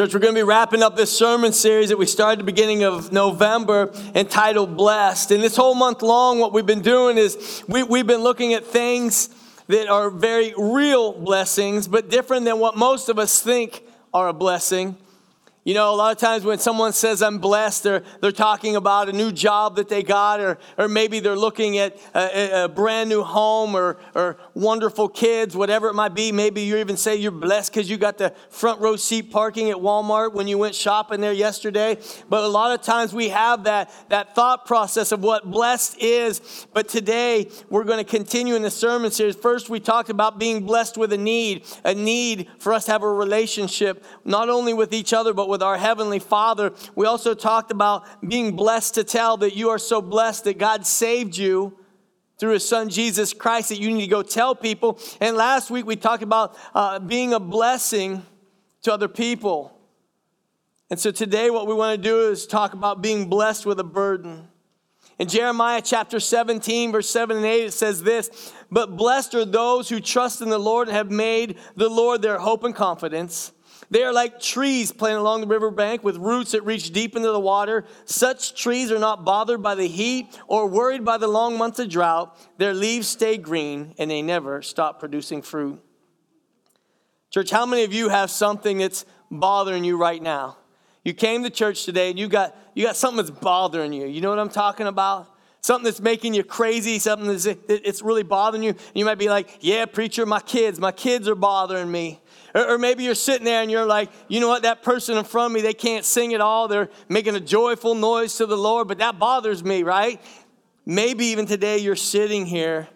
Church, we're going to be wrapping up this sermon series that we started the beginning of November entitled Blessed. And this whole month long, what we've been doing is we, we've been looking at things that are very real blessings, but different than what most of us think are a blessing. You know, a lot of times when someone says I'm blessed, they're, they're talking about a new job that they got, or, or maybe they're looking at a, a brand new home or, or wonderful kids, whatever it might be. Maybe you even say you're blessed because you got the front row seat parking at Walmart when you went shopping there yesterday. But a lot of times we have that, that thought process of what blessed is. But today we're going to continue in the sermon series. First, we talked about being blessed with a need, a need for us to have a relationship, not only with each other, but with our Heavenly Father. We also talked about being blessed to tell that you are so blessed that God saved you through His Son Jesus Christ, that you need to go tell people. And last week we talked about uh, being a blessing to other people. And so today, what we want to do is talk about being blessed with a burden. In Jeremiah chapter 17, verse 7 and 8, it says this But blessed are those who trust in the Lord and have made the Lord their hope and confidence. They are like trees planted along the riverbank with roots that reach deep into the water. Such trees are not bothered by the heat or worried by the long months of drought. Their leaves stay green and they never stop producing fruit. Church, how many of you have something that's bothering you right now? You came to church today and you got, you got something that's bothering you. You know what I'm talking about? Something that's making you crazy, something that's it's really bothering you. You might be like, Yeah, preacher, my kids, my kids are bothering me. Or, maybe you're sitting there and you're like, you know what, that person in front of me, they can't sing at all. They're making a joyful noise to the Lord, but that bothers me, right? Maybe even today you're sitting here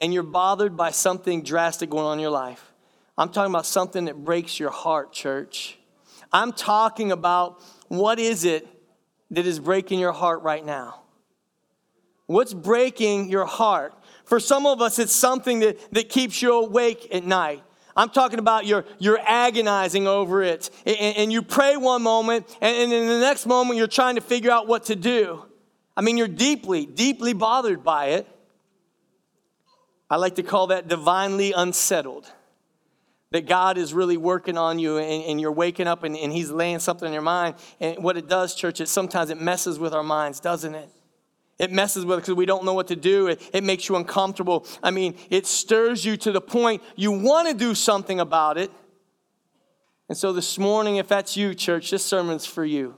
and you're bothered by something drastic going on in your life. I'm talking about something that breaks your heart, church. I'm talking about what is it that is breaking your heart right now? What's breaking your heart? For some of us, it's something that, that keeps you awake at night. I'm talking about you're, you're agonizing over it. And, and you pray one moment, and, and in the next moment, you're trying to figure out what to do. I mean, you're deeply, deeply bothered by it. I like to call that divinely unsettled. That God is really working on you and, and you're waking up and, and He's laying something in your mind. And what it does, church, is sometimes it messes with our minds, doesn't it? It messes with us because we don't know what to do. It, it makes you uncomfortable. I mean, it stirs you to the point you want to do something about it. And so this morning, if that's you, church, this sermon's for you.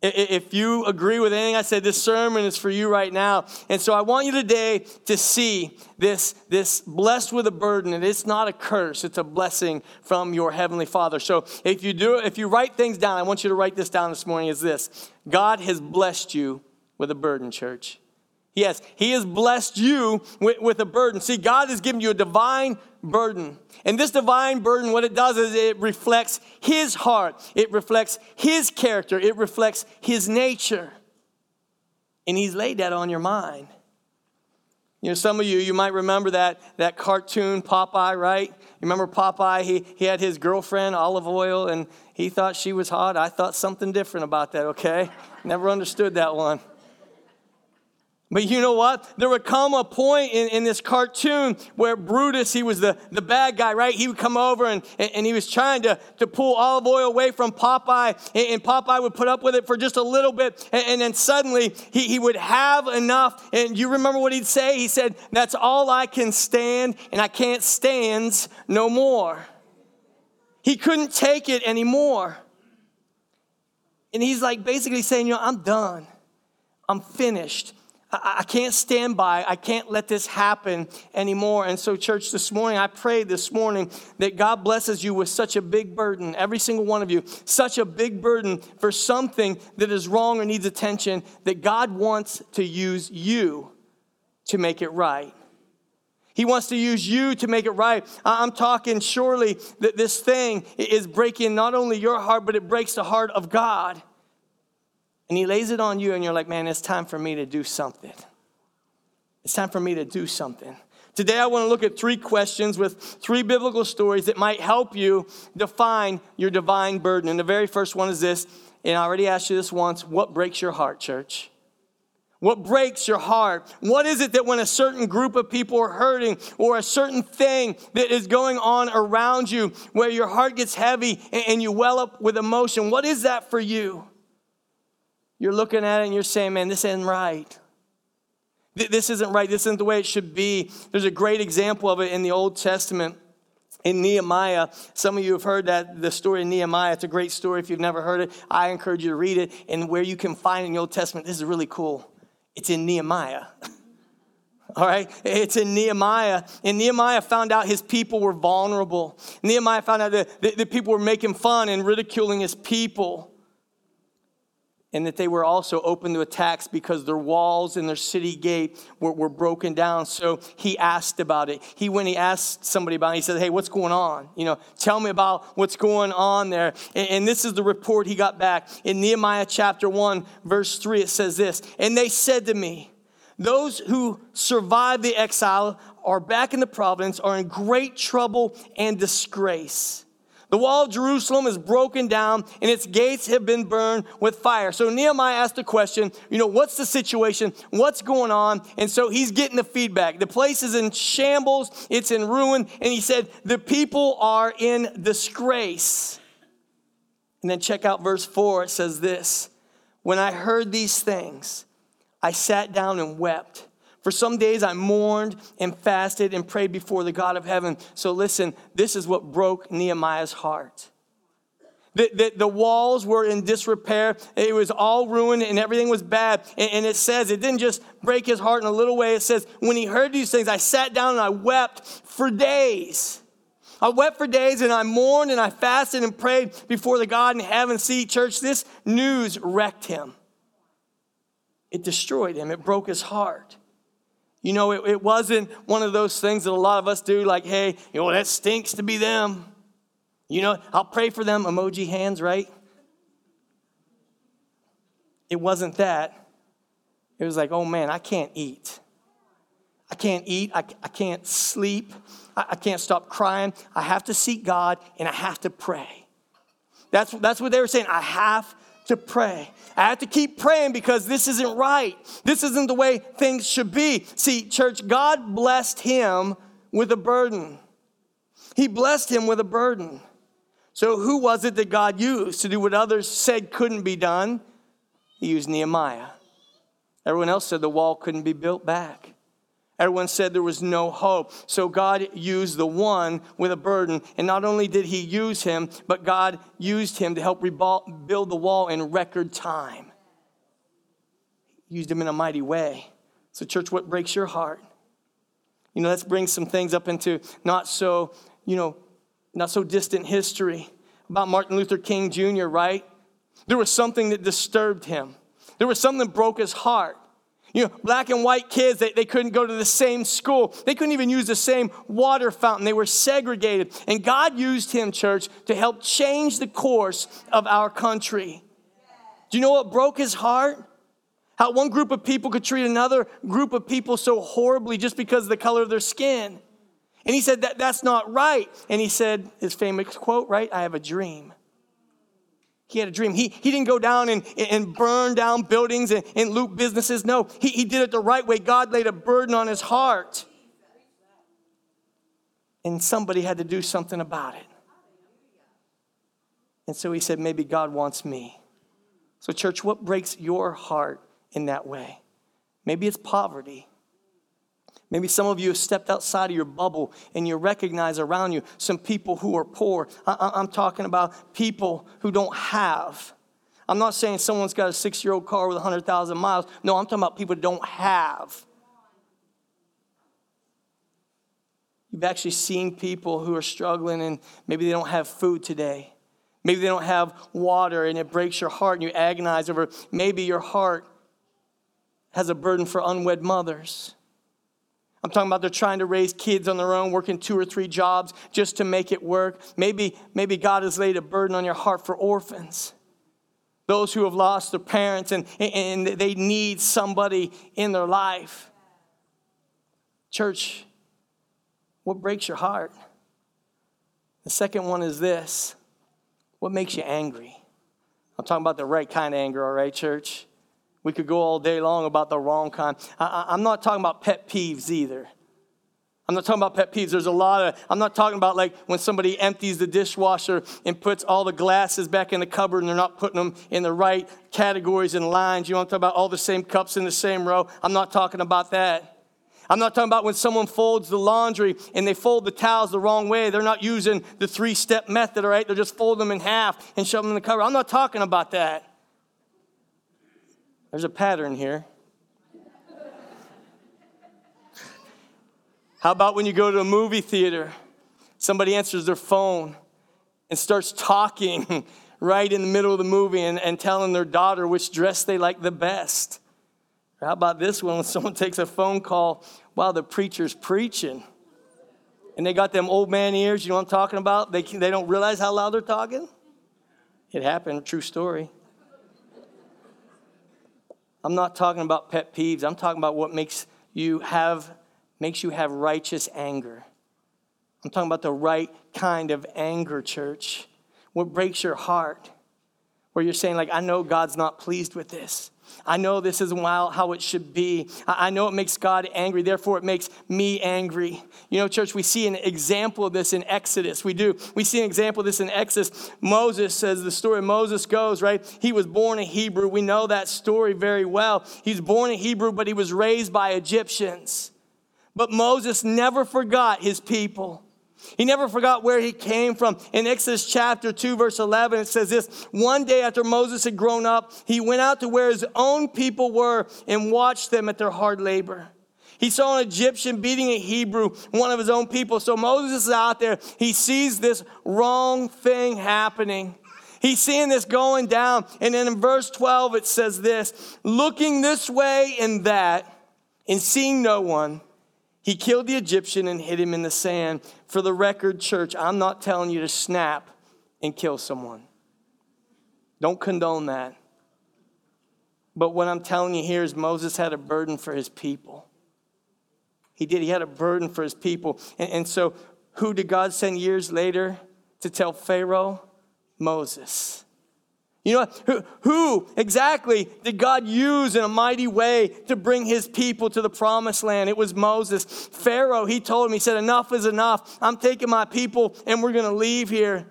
If you agree with anything I said, this sermon is for you right now. And so I want you today to see this, this blessed with a burden. And it's not a curse, it's a blessing from your Heavenly Father. So if you do, if you write things down, I want you to write this down this morning is this God has blessed you with a burden, church. Yes, He has blessed you with, with, a burden. See, God has given you a divine burden. And this divine burden, what it does is it reflects His heart, it reflects His character, it reflects His nature. And He's laid that on your mind. You know, some of you, you might remember that, that cartoon Popeye, right? You remember Popeye? He, he had his girlfriend, Olive Oyl, and he thought she was hot. I thought something different about that, okay? Never understood that one. But you know what? There would come a point in, in this cartoon where Brutus, he was the, the bad guy, right? He would come over and, and he was trying to, to pull Olive Oyl away from Popeye, and, and Popeye would put up with it for just a little bit, and, and then suddenly he, he would have enough. And you remember what he'd say? He said, That's all I can stand, and I can't stand no more. He couldn't take it anymore. And he's like basically saying, You know, I'm done. I'm finished. I, can't stand by. I can't let this happen anymore. And so, church, this morning, I pray this morning that God blesses you with such a big burden, every single one of you, such a big burden for something that is wrong or needs attention, that God wants to use you to make it right. He wants to use you to make it right. I'm talking surely that this thing is breaking not only your heart, but it breaks the heart of God and he lays it on you, and you're like, man, it's time for me to do something. It's time for me to do something. Today, I want to look at three questions with three biblical stories that might help you define your divine burden. And the very first one is this, and I already asked you this once what breaks your heart, church? What breaks your heart? What is it that when a certain group of people are hurting or a certain thing that is going on around you where your heart gets heavy and you well up with emotion? What is that for you? You're looking at it and you're saying, man, this isn't right. This isn't right. This isn't the way it should be. There's a great example of it in the Old Testament in Nehemiah. Some of you have heard that the story of Nehemiah. It's a great story. If you've never heard it, I encourage you to read it. And where you can find in the Old Testament, this is really cool. It's in Nehemiah. All right, it's in Nehemiah. And Nehemiah found out his people were vulnerable. Nehemiah found out that the people were making fun and ridiculing his people and that they were also open to attacks because their walls and their city gate were, were broken down. So he asked about it. He, when he asked somebody about it, he said, Hey, what's going on? You know, tell me about what's going on there. And, and this is the report he got back. In Nehemiah chapter 1, verse 3, it says this And they said to me, Those who survived the exile are back in the province are in great trouble and disgrace. The wall of Jerusalem is broken down and its gates have been burned with fire. So Nehemiah asked the question, you know, what's the situation? What's going on? And so he's getting the feedback. The place is in shambles, it's in ruin. And he said, the people are in disgrace. And then check out verse 4. It says this When I heard these things, I sat down and wept. For some days I mourned and fasted and prayed before the God of heaven. So listen, this is what broke Nehemiah's heart. The, the, the, walls were in disrepair. It was all ruined and everything was bad. And, and, it says, it didn't just break his heart in a little way. It says, when he heard these things, I sat down and I wept for days. I wept for days and I mourned and I fasted and prayed before the God in heaven. See, church, this news wrecked him. It destroyed him, it broke his heart. You know, it, it wasn't one of those things that a lot of us do, like, hey, you know, that stinks to be them. You know, I'll pray for them, emoji hands, right? It wasn't that. It was like, oh man, I can't eat. I can't eat. I, I can't sleep. I, I can't stop crying. I have to seek God and I have to pray. That's, that's what they were saying. I have to pray. I have to keep praying because this isn't right. This isn't the way things should be. See, church, God blessed him with a burden. He blessed him with a burden. So, who was it that God used to do what others said couldn't be done? He used Nehemiah. Everyone else said the wall couldn't be built back. Everyone said there was no hope. So God used the one with a burden. And not only did he use him, but God used him to help build the wall in record time. He used him in a mighty way. So, church, what breaks your heart? You know, let's bring some things up into not so, you know, not so distant history about Martin Luther King Jr., right? There was something that disturbed him. There was something that broke his heart. You know, black and white kids, they, they couldn't go to the same school. They couldn't even use the same water fountain. They were segregated. And God used him, church, to help change the course of our country. Do you know what broke his heart? How one group of people could treat another group of people so horribly just because of the color of their skin. And he said that that's not right. And he said his famous quote, right? I have a dream. He had a dream. He, he didn't go down and, and burn down buildings and, and loot businesses. No, he, he did it the right way. God laid a burden on his heart. And somebody had to do something about it. And so he said, maybe God wants me. So, church, what breaks your heart in that way? Maybe it's poverty. Maybe some of you have stepped outside of your bubble and you recognize around you some people who are poor. I, am talking about people who don't have. I'm not saying someone's got a six year old car with 100,000 miles. No, I'm talking about people who don't have. You've actually seen people who are struggling and maybe they don't have food today. Maybe they don't have water and it breaks your heart and you agonize over maybe your heart has a burden for unwed mothers. I'm talking about they're trying to raise kids on their own, working two or three jobs just to make it work. Maybe, maybe God has laid a burden on your heart for orphans, those who have lost their parents and, and they need somebody in their life. Church, what breaks your heart? The second one is this what makes you angry? I'm talking about the right kind of anger, all right, church? We could go all day long about the wrong kind. I, I'm not talking about pet peeves either. I'm not talking about pet peeves. There's a lot of, I'm not talking about like when somebody empties the dishwasher and puts all the glasses back in the cupboard and they're not putting them in the right categories and lines. You want to talk about all the same cups in the same row. I'm not talking about that. I'm not talking about when someone folds the laundry and they fold the towels the wrong way. They're not using the three step method, all right? They're just fold them in half and shove them in the cupboard. I'm not talking about that. There's a pattern here. How about when you go to a movie theater? Somebody answers their phone and starts talking right in the middle of the movie and, and telling their daughter which dress they like the best. Or how about this one when someone takes a phone call while the preacher's preaching? And they got them old man ears, you know what I'm talking about? They, they don't realize how loud they're talking? It happened, true story. I'm not talking about pet peeves. I'm talking about what makes you have makes you have righteous anger. I'm talking about the right kind of anger, church. What breaks your heart? Where you're saying, like, I know God's not pleased with this. I know this isn't how it should be. I know it makes God angry, therefore it makes me angry. You know, church, we see an example of this in Exodus. We do. We see an example of this in Exodus. Moses says the story Moses goes, right? He was born a Hebrew. We know that story very well. He's born a Hebrew, but he was raised by Egyptians. But Moses never forgot his people. He never forgot where he came from. In Exodus chapter 2, verse 11, it says this One day after Moses had grown up, he went out to where his own people were and watched them at their hard labor. He saw an Egyptian beating a Hebrew, one of his own people. So Moses is out there. He sees this wrong thing happening. He's seeing this going down. And then in verse 12, it says this looking this way and that, and seeing no one, he killed the Egyptian and hid him in the sand. For the record, church, I'm not telling you to snap and kill someone. Don't condone that. But what I'm telling you here is Moses had a burden for his people. He did. He had a burden for his people. And, and so, who did God send years later to tell Pharaoh? Moses. You know, who, who, exactly did God use in a mighty way to bring his people to the promised land? It was Moses. Pharaoh, he told him, he said, Enough is enough. I'm taking my people and we're going to leave here.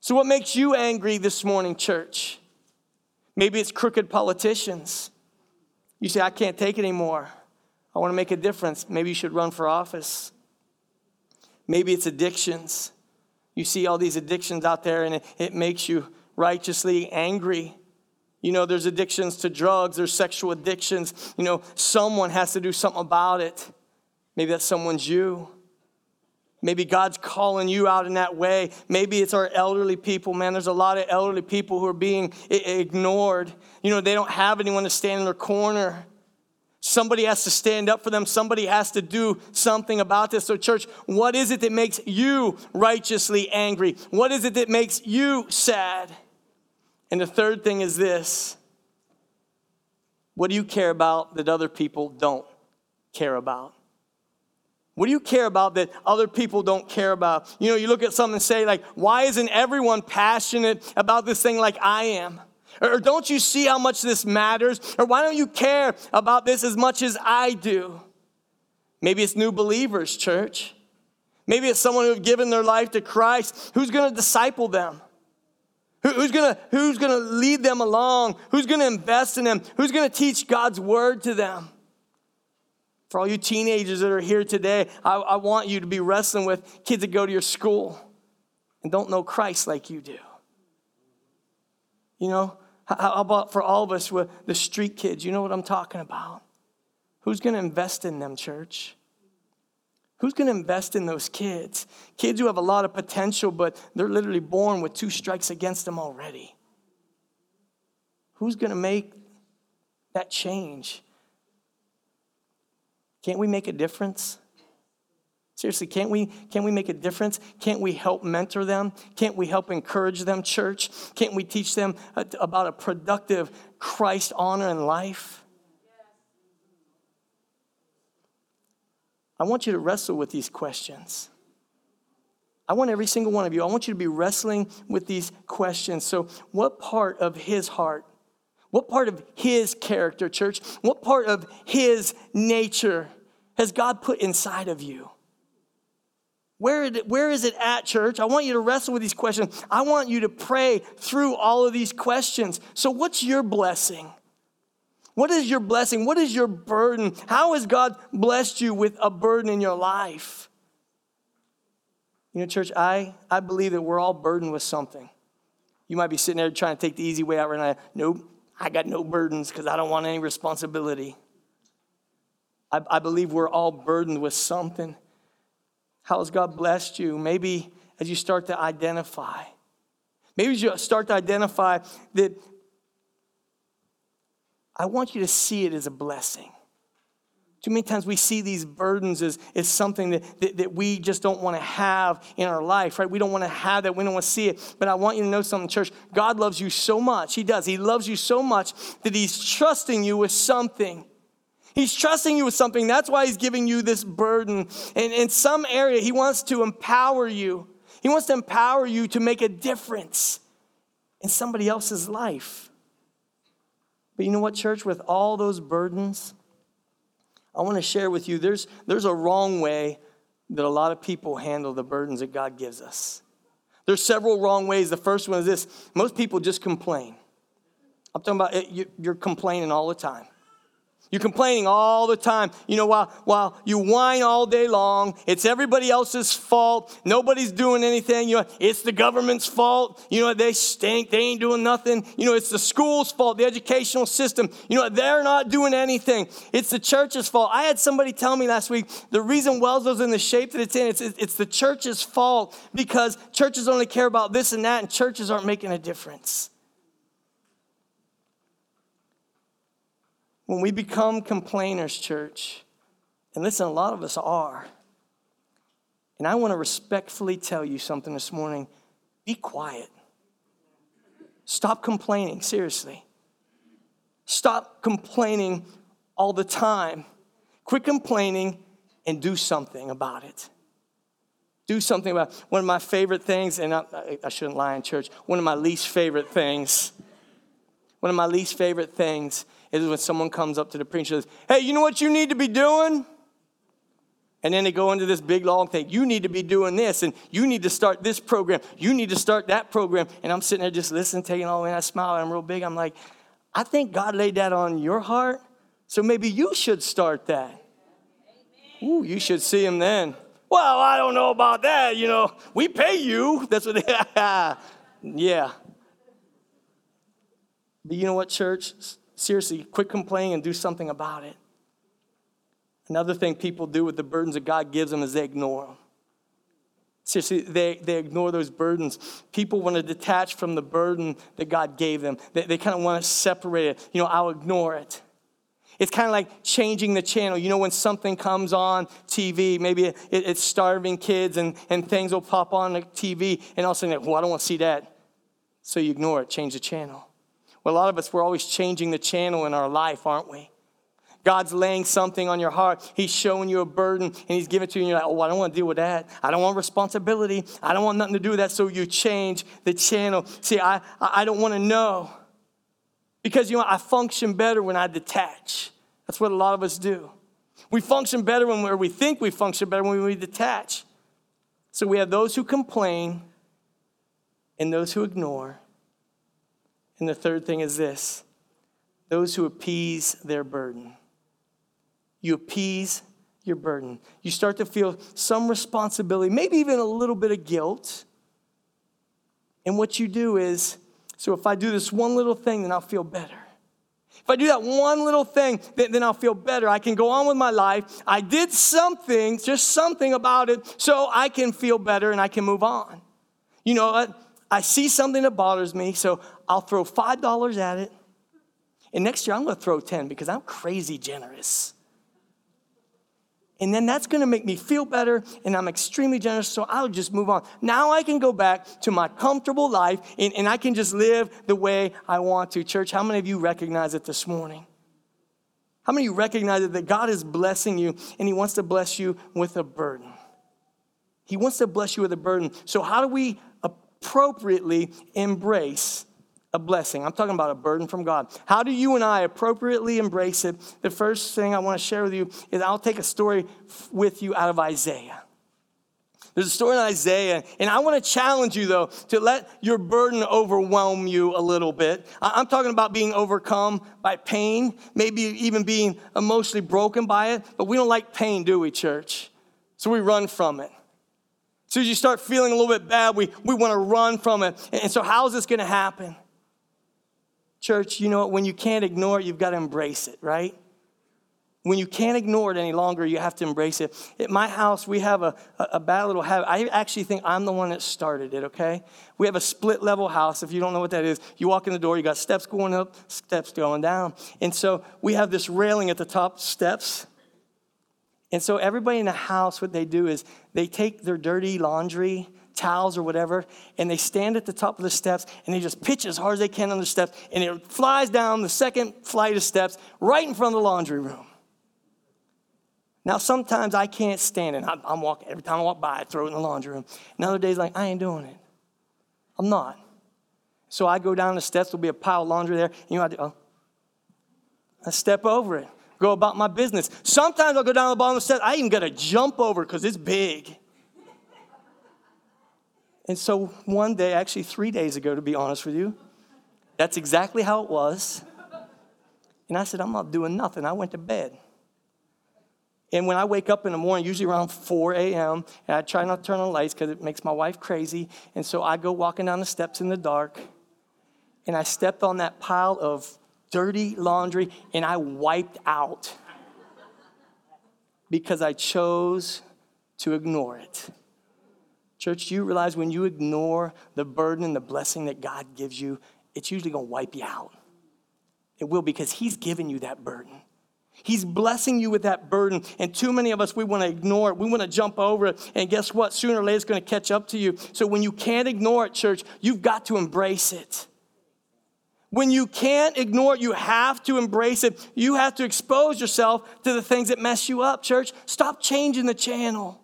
So, what makes you angry this morning, church? Maybe it's crooked politicians. You say, I can't take it anymore. I want to make a difference. Maybe you should run for office. Maybe it's addictions. You see all these addictions out there and it, it makes you righteously angry. You know, there's addictions to drugs, there's sexual addictions. You know, someone has to do something about it. Maybe that someone's you. Maybe God's calling you out in that way. Maybe it's our elderly people, man. There's a lot of elderly people who are being ignored. You know, they don't have anyone to stand in their corner. Somebody has to stand up for them. Somebody has to do something about this. So, church, what is it that makes you righteously angry? What is it that makes you sad? And the third thing is this what do you care about that other people don't care about? What do you care about that other people don't care about? You know, you look at something and say, like, why isn't everyone passionate about this thing like I am? Or don't you see how much this matters? Or why don't you care about this as much as I do? Maybe it's new believers, church. Maybe it's someone who've given their life to Christ. Who's going to disciple them? Who's to who's to lead them along? Who's to invest in them? Who's to teach God's word to them? For all you teenagers that are here today, I, I want you to be wrestling with kids that go to your school and don't know Christ like you do. You know, how about for all of us with the street kids? You know what I'm talking about? Who's going to invest in them, church? Who's going to invest in those kids? Kids who have a lot of potential, but they're literally born with two strikes against them already. Who's going to make that change? Can't we make a difference? Seriously, can't we, can't we make a difference? Can't we help mentor them? Can't we help encourage them, church? Can't we teach them about a productive Christ honor in life? I want you to wrestle with these questions. I want every single one of you, I want you to be wrestling with these questions. So, what part of his heart What part of his character, church? What part of his nature has God put inside of you? Where, where is it at, church? I want you to wrestle with these questions. I want you to pray through all of these questions. So, what's your blessing? What is your blessing? What is your burden? How has God blessed you with a burden in your life? You know, church, I, I believe that we're all burdened with something. You might be sitting there trying to take the easy way out right now. Nope, I got no burdens because I don't want any responsibility. I, I believe we're all burdened with something. How has God blessed you? Maybe as you start to identify, maybe as you start to identify that I want you to see it as a blessing. Too many times we see these burdens as, as something that, that, that we just don't want to have in our life, right? We don't want to have that. We don't want to see it. But I want you to know something, church. God loves you so much. He does. He loves you so much that He's trusting you with something. He's trusting you with something. That's why He's giving you this burden. And in some area, He wants to empower you. He wants to empower you to make a difference in somebody else's life. But you know what, church? With all those burdens, I want to share with you there's, there's a wrong way that a lot of people handle the burdens that God gives us. There's several wrong ways. The first one is this most people just complain. I'm talking about it, you're complaining all the time. You're complaining all the time. You know, while, while you whine all day long, it's everybody else's fault. Nobody's doing anything. You know, it's the government's fault. You know, they stink. They ain't doing nothing. You know, it's the school's fault, the educational system. You know, they're not doing anything. It's the church's fault. I had somebody tell me last week the reason Wellsville's in the shape that it's in, it's, it's the church's fault because churches only care about this and that, and churches aren't making a difference. When we become complainers, church, and listen, a lot of us are, and I want to respectfully tell you something this morning be quiet. Stop complaining, seriously. Stop complaining all the time. Quit complaining and do something about it. Do something about it. One of my favorite things, and I, I shouldn't lie in church, one of my least favorite things, one of my least favorite things is when someone comes up to the preacher and says, Hey, you know what you need to be doing? And then they go into this big long thing. You need to be doing this, and you need to start this program. You need to start that program. And I'm sitting there just listening, taking all in. I smile, and I'm real big. I'm like, I think God laid that on your heart, so maybe you should start that. Ooh, you should see him then. Well, I don't know about that. You know, we pay you. That's what they, yeah. But you know what, church? Seriously, quit complaining and do something about it. Another thing people do with the burdens that God gives them is they ignore them. Seriously, they, they ignore those burdens. People want to detach from the burden that God gave them. They, they kind of want to separate it. You know, I'll ignore it. It's kind of like changing the channel. You know, when something comes on TV, maybe it, it's starving kids and, and things will pop on the TV, and all of a sudden, well, I don't want to see that. So you ignore it, change the channel. Well, a lot of us, we're always changing the channel in our life, aren't we? God's laying something on your heart. He's showing you a burden and He's giving it to you, and you're like, oh, I don't want to deal with that. I don't want responsibility. I don't want nothing to do with that. So you change the channel. See, I, I don't want to know. Because, you know, I function better when I detach. That's what a lot of us do. We function better when we we think we function better when we detach. So we have those who complain and those who ignore. And the third thing is this those who appease their burden. You appease your burden. You start to feel some responsibility, maybe even a little bit of guilt. And what you do is so if I do this one little thing, then I'll feel better. If I do that one little thing, then, then, I'll feel better. I can go on with my life. I did something, just something about it, so I can feel better and I can move on. You know what? I see something that bothers me, so I'll throw $5 at it. And next year I'm going to throw 10 because I'm crazy generous. And then that's going to make me feel better, and I'm extremely generous, so I'll just move on. Now I can go back to my comfortable life, and, and I can just live the way I want to. Church, how many of you recognize it this morning? How many of you recognize that God is blessing you, and He wants to bless you with a burden? He wants to bless you with a burden. So, how do we appropriately embrace a blessing. I'm talking about a burden from God. How do you and I appropriately embrace it? The first thing I want to share with you is I'll take a story with you out of Isaiah. There's a story in Isaiah, and I want to challenge you, though, to let your burden overwhelm you a little bit. I'm talking about being overcome by pain, maybe even being emotionally broken by it, but we don't like pain, do we, church? So we run from it. As soon as you start feeling a little bit bad, we, we want to run from it. And so, how is this going to happen? Church, you know, when you can't ignore it, you've got to embrace it, right? When you can't ignore it any longer, you have to embrace it. At my house, we have a, a, a bad little habit. I actually think I'm the one that started it, okay? We have a split level house. If you don't know what that is, you walk in the door, you got steps going up, steps going down. And so we have this railing at the top steps. And so everybody in the house, what they do is they take their dirty laundry, towels or whatever, and they stand at the top of the steps and they just pitch as hard as they can on the steps, and it flies down the second flight of steps right in front of the laundry room. Now, sometimes I can't stand it. I'm, I'm, walking, every time I walk by, I throw it in the laundry room. And other days, like, I ain't doing it. I'm not. So I go down the steps, there'll be a pile of laundry there. You know, I, do, oh, I step over it, go about my business. Sometimes I'll go down the bottom of the steps. I even got to jump over because it's big. And so one day, actually three days ago, to be honest with you, that's exactly how it was. And I said, I'm not doing nothing. I went to bed. And when I wake up in the morning, usually around 4 a.m., and I try not to turn on lights because it makes my wife crazy. And so I go walking down the steps in the dark, and I stepped on that pile of dirty laundry, and I wiped out because I chose to ignore it. Church, you realize when you ignore the burden and the blessing that God gives you, it's usually going to wipe you out? It will because He's given you that burden. He's blessing you with that burden. And too many of us, we want to ignore it. We want to jump over it. And guess what? Sooner or later, it's going to catch up to you. So when you can't ignore it, church, you've got to embrace it. When you can't ignore it, you have to embrace it. You have to expose yourself to the things that mess you up, church. Stop changing the channel.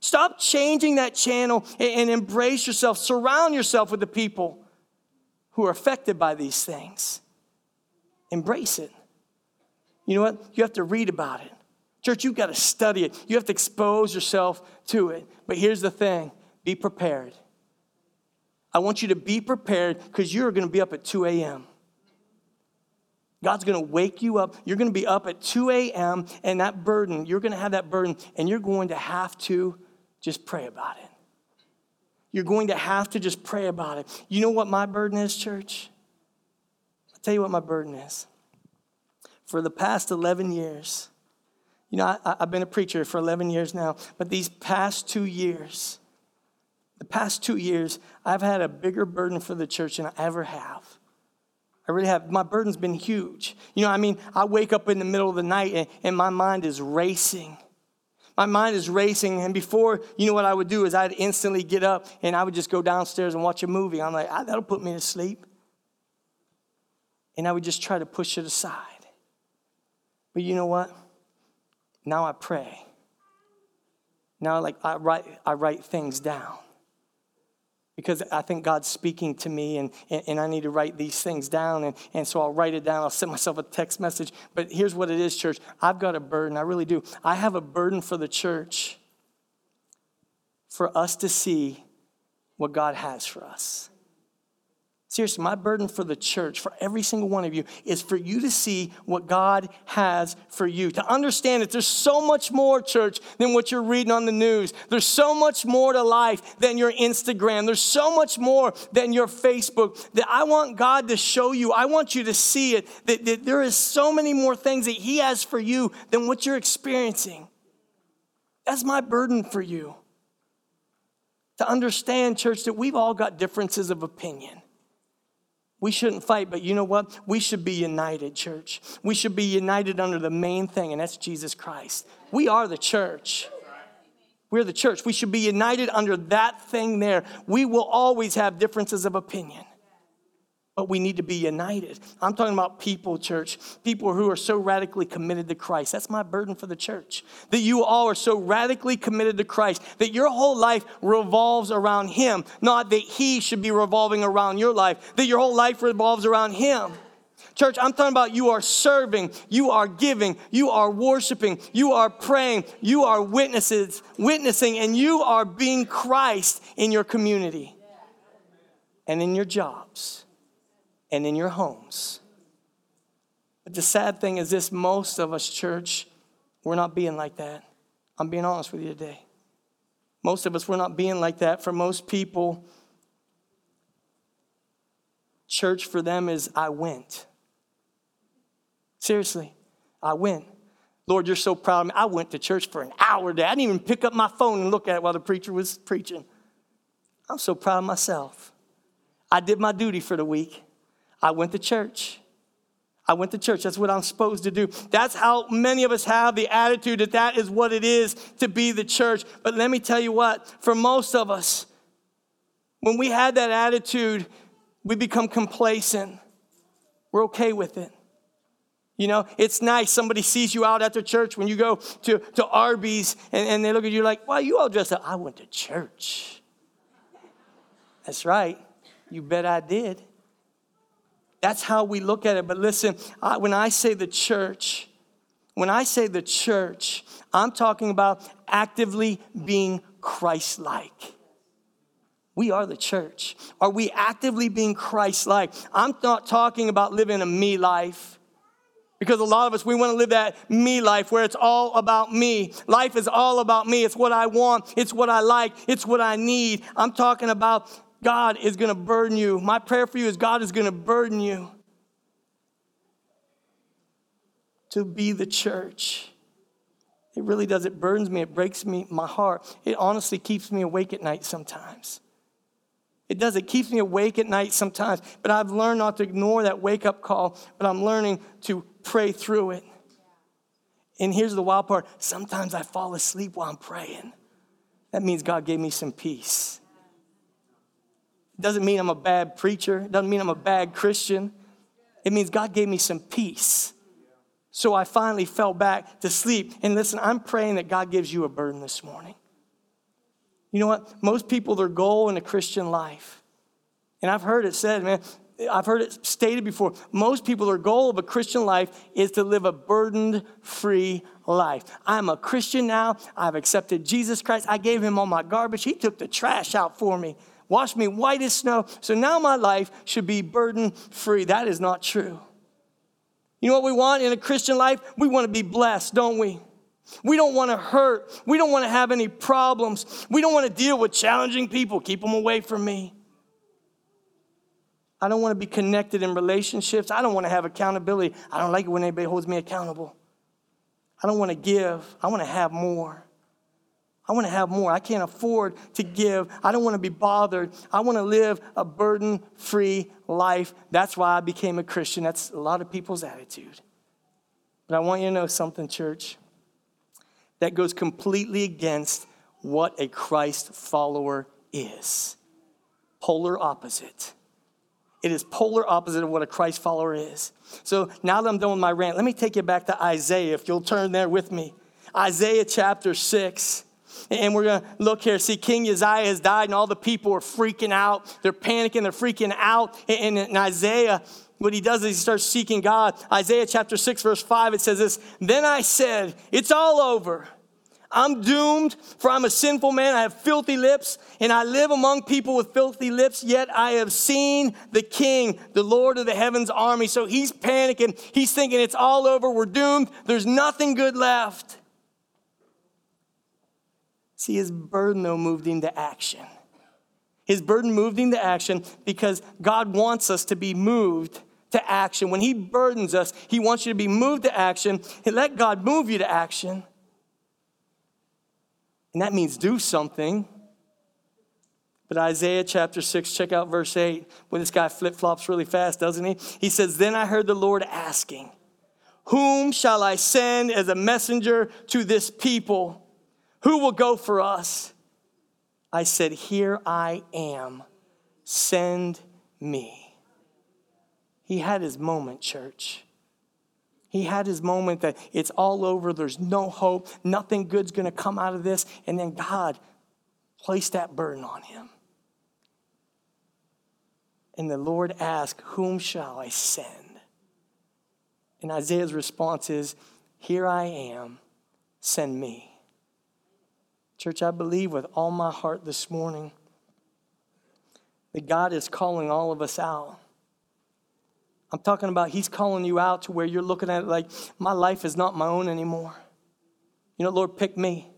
Stop changing that channel and, embrace yourself. Surround yourself with the people who are affected by these things. Embrace it. You know what? You have to read about it. Church, you've got to study it. You have to expose yourself to it. But here's the thing be prepared. I want you to be prepared because you're going to be up at 2 a.m. God's going to wake you up. You're going to be up at 2 a.m. and that burden, you're going to have that burden and you're going to have to just pray about it. You're going to have to just pray about it. You know what my burden is, church? I'll tell you what my burden is for the past 11 years. You know, I, have been a preacher for 11 years now, but these past two years, the past two years, I've had a bigger burden for the church than I ever have. I really have. My burden's been huge. You know, I mean, I wake up in the middle of the night and, and my mind is racing. My mind is racing, and before, you know what I would do is I'd instantly get up and I would just go downstairs and watch a movie. I'm like, ah, that'll put me to sleep. And I would just try to push it aside. But you know what? Now I pray. Now like I write I write things down. Because I think God's speaking to me and, and, and I need to write these things down. And, and so I'll write it down. I'll send myself a text message. But here's what it is, church. I've got a burden. I really do. I have a burden for the church for us to see what God has for us. Seriously, my burden for the church, for every single one of you, is for you to see what God has for you. To understand that there's so much more, church, than what you're reading on the news. There's so much more to life than your Instagram. There's so much more than your Facebook that I want God to show you. I want you to see it, that, that there is so many more things that He has for you than what you're experiencing. That's my burden for you. To understand, church, that we've all got differences of opinion. We shouldn't fight, but you know what? We should be united, church. We should be united under the main thing, and that's Jesus Christ. We are the church. We're the church. We should be united under that thing there. We will always have differences of opinion. But we need to be united. I'm talking about people, church, people who are so radically committed to Christ. That's my burden for the church. That you all are so radically committed to Christ, that your whole life revolves around Him, not that He should be revolving around your life, that your whole life revolves around Him. Church, I'm talking about you are serving, you are giving, you are worshiping, you are praying, you are witnesses, witnessing, and you are being Christ in your community and in your jobs and in your homes. But the sad thing is this most of us, church, we're not being like that. I'm being honest with you today. Most of us, we're not being like that. For most people, church for them is I went. Seriously, I went. Lord, you're so proud of me. I went to church for an hour today. I didn't even pick up my phone and look at it while the preacher was preaching. I'm so proud of myself. I did my duty for the week. I went to church. I went to church. That's what I'm supposed to do. That's how many of us have the attitude that that is what it is to be the church. But let me tell you what, for most of us, when we had that attitude, we become complacent. We're okay with it. You know, it's nice. Somebody sees you out at the church when you go to, to Arby's and, and they look at you like, why you all dressed up? I went to church. That's right. You bet I did. That's how we look at it. But listen, I, when I say the church, when I say the church, I'm talking about actively being Christ like. We are the church. Are we actively being Christ like? I'm not talking about living a me life. Because a lot of us, we want to live that me life where it's all about me. Life is all about me. It's what I want. It's what I like. It's what I need. I'm talking about God is going to burden you. My prayer for you is God is going to burden you to be the church. It really does. It burdens me. It breaks me, my heart. It honestly keeps me awake at night sometimes. It does. It keeps me awake at night sometimes. But I've learned not to ignore that wake up call, but I'm learning to pray through it. And here's the wild part sometimes I fall asleep while I'm praying. That means God gave me some peace. Doesn't mean I'm a bad preacher, doesn't mean I'm a bad Christian. It means God gave me some peace. So I finally fell back to sleep. And listen, I'm praying that God gives you a burden this morning. You know what? Most people, their goal in a Christian life, and I've heard it said, man, I've heard it stated before. Most people, their goal of a Christian life is to live a burdened free life. I'm a Christian now. I've accepted Jesus Christ. I gave him all my garbage. He took the trash out for me, washed me white as snow. So now my life should be burden free. That is not true. You know what we want in a Christian life? We want to be blessed, don't we? We don't want to hurt. We don't want to have any problems. We don't want to deal with challenging people. Keep them away from me. I don't want to be connected in relationships. I don't want to have accountability. I don't like it when anybody holds me accountable. I don't want to give. I want to have more. I want to have more. I can't afford to give. I don't want to be bothered. I want to live a burden free life. That's why I became a Christian. That's a lot of people's attitude. But I want you to know something, church that goes completely against what a Christ follower is. Polar opposite. It is polar opposite of what a Christ follower is. So now that I'm done with my rant, let me take you back to Isaiah, if you'll turn there with me. Isaiah chapter 6. And we're going to look here. See, King Uzziah has died, and all the people are freaking out. They're panicking, they're freaking out. And in Isaiah, what he does is he starts seeking God. Isaiah chapter 6, verse 5, it says this Then I said, It's all over. I'm doomed, for I'm a sinful man. I have filthy lips, and I live among people with filthy lips, yet I have seen the King, the Lord of the heavens army. So he's panicking. He's thinking it's all over. We're doomed. There's nothing good left. See, his burden, though, moved into action. His burden moved into action because God wants us to be moved to action. When He burdens us, He wants you to be moved to action. And let God move you to action. And that means do something. But Isaiah chapter 6, check out verse 8. When this guy flip flops really fast, doesn't he? He says, Then I heard the Lord asking, Whom shall I send as a messenger to this people? Who will go for us? I said, Here I am. Send me. He had his moment, church. He had his moment that it's all over, there's no hope, nothing good's gonna come out of this. And then God placed that burden on him. And the Lord asked, Whom shall I send? And Isaiah's response is, Here I am, send me. Church, I believe with all my heart this morning that God is calling all of us out. I'm talking about He's calling you out to where you're looking at it like, my life is not my own anymore. You know, Lord, pick me.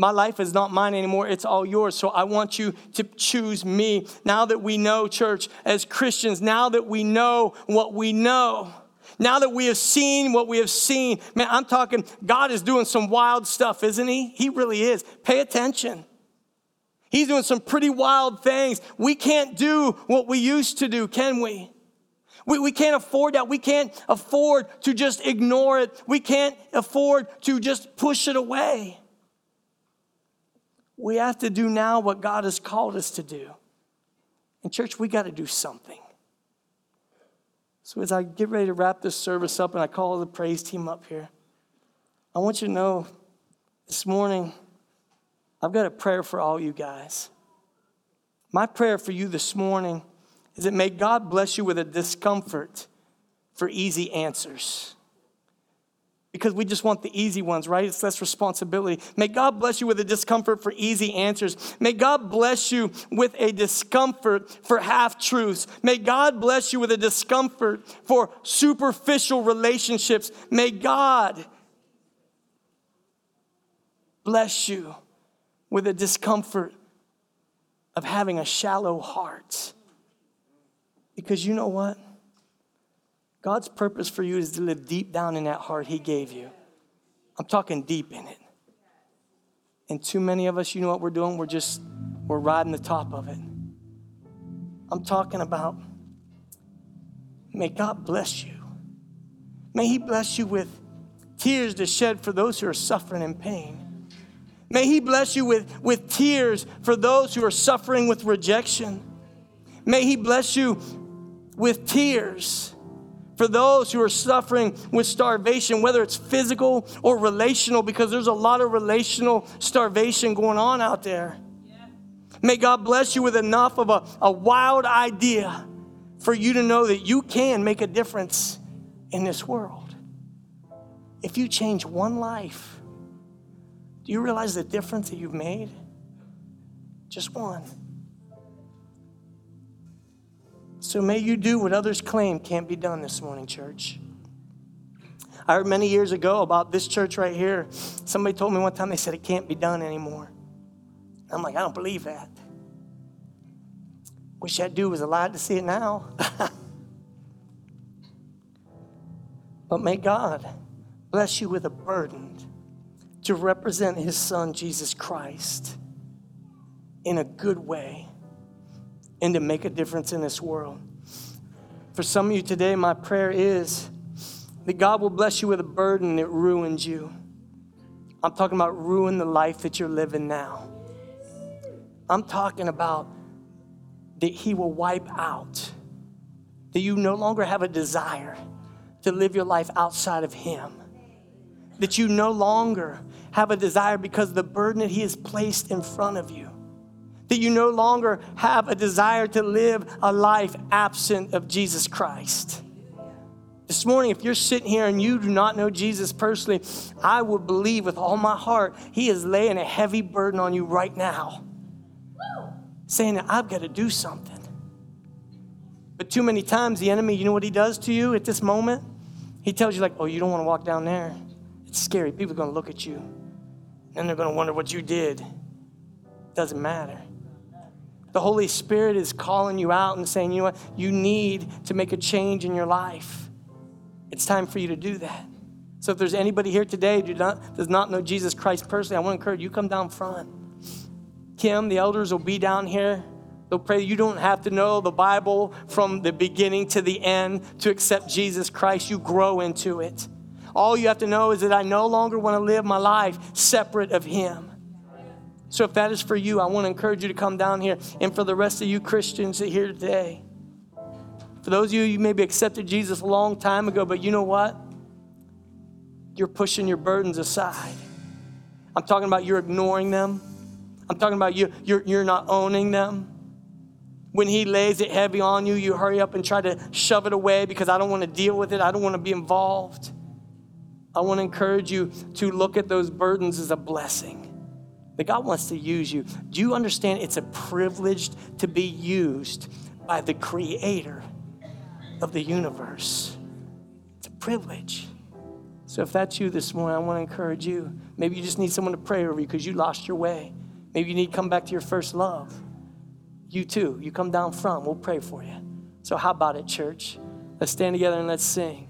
My life is not mine anymore, it's all yours. So I want you to choose me. Now that we know, church, as Christians, now that we know what we know, now that we have seen what we have seen, man, I'm talking, God is doing some wild stuff, isn't He? He really is. Pay attention. He's doing some pretty wild things. We can't do what we used to do, can we? We, we can't afford that. We can't afford to just ignore it. We can't afford to just push it away. We have to do now what God has called us to do. And, church, we got to do something. So, as I get ready to wrap this service up and I call the praise team up here, I want you to know this morning, I've got a prayer for all you guys. My prayer for you this morning is that may God bless you with a discomfort for easy answers because we just want the easy ones, right? It's less responsibility. May God bless you with a discomfort for easy answers. May God bless you with a discomfort for half truths. May God bless you with a discomfort for superficial relationships. May God bless you with a discomfort of having a shallow heart. Because you know what? God's purpose for you is to live deep down in that heart He gave you. I'm talking deep in it. And too many of us, you know what we're doing? We're just, we're riding the top of it. I'm talking about, may God bless you. May He bless you with tears to shed for those who are suffering in pain. May He bless you with, with tears for those who are suffering with rejection. May He bless you with tears for those who are suffering with starvation, whether it's physical or relational, because there's a lot of relational starvation going on out there. May God bless you with enough of a, a wild idea for you to know that you can make a difference in this world. If you change one life, do you realize the difference that you've made? Just one. So may you do what others claim can't be done this morning, church. I heard many years ago about this church right here. Somebody told me one time they said it can't be done anymore. I'm like, I don't believe that. Wish that dude was alive to see it now. but may God bless you with a burden to represent his son, Jesus Christ, in a good way and to make a difference in this world. For some of you today, my prayer is that God will bless you with a burden that ruins you. I'm talking about ruin the life that you're living now. I'm talking about that He will wipe out, that you no longer have a desire to live your life outside of Him, that you no longer have a desire because of the burden that He has placed in front of you that you no longer have a desire to live a life absent of Jesus Christ. This morning, if you're sitting here and you do not know Jesus personally, I would believe with all my heart He is laying a heavy burden on you right now, saying I've got to do something. But too many times, the enemy, you know what he does to you at this moment? He tells you, like, oh, you don't want to walk down there. It's scary. People are going to look at you, and they're going to wonder what you did. Doesn't matter. The Holy Spirit is calling you out and saying, you know what? You need to make a change in your life. It's time for you to do that. So if there's anybody here today who does not know Jesus Christ personally, I want to encourage you come down front. Kim, the elders will be down here. They'll pray you don't have to know the Bible from the beginning to the end to accept Jesus Christ. You grow into it. All you have to know is that I no longer want to live my life separate of Him. So if that is for you, I want to encourage you to come down here. And for the rest of you Christians here today, For those of you, you maybe accepted Jesus a long time ago, but you know what? You're pushing your burdens aside. I'm talking about you're ignoring them. I'm talking about you, you're, you're not owning them. When He lays it heavy on you, you hurry up and try to shove it away because I don't want to deal with it. I don't want to be involved. I want to encourage you to look at those burdens as a blessing. That God wants to use you. Do you understand it's a privilege to be used by the creator of the universe? It's a privilege. So if that's you this morning, I want to encourage you. Maybe you just need someone to pray over you because you lost your way. Maybe you need to come back to your first love. You too. You come down front. We'll pray for you. So how about it, church? Let's stand together and let's sing.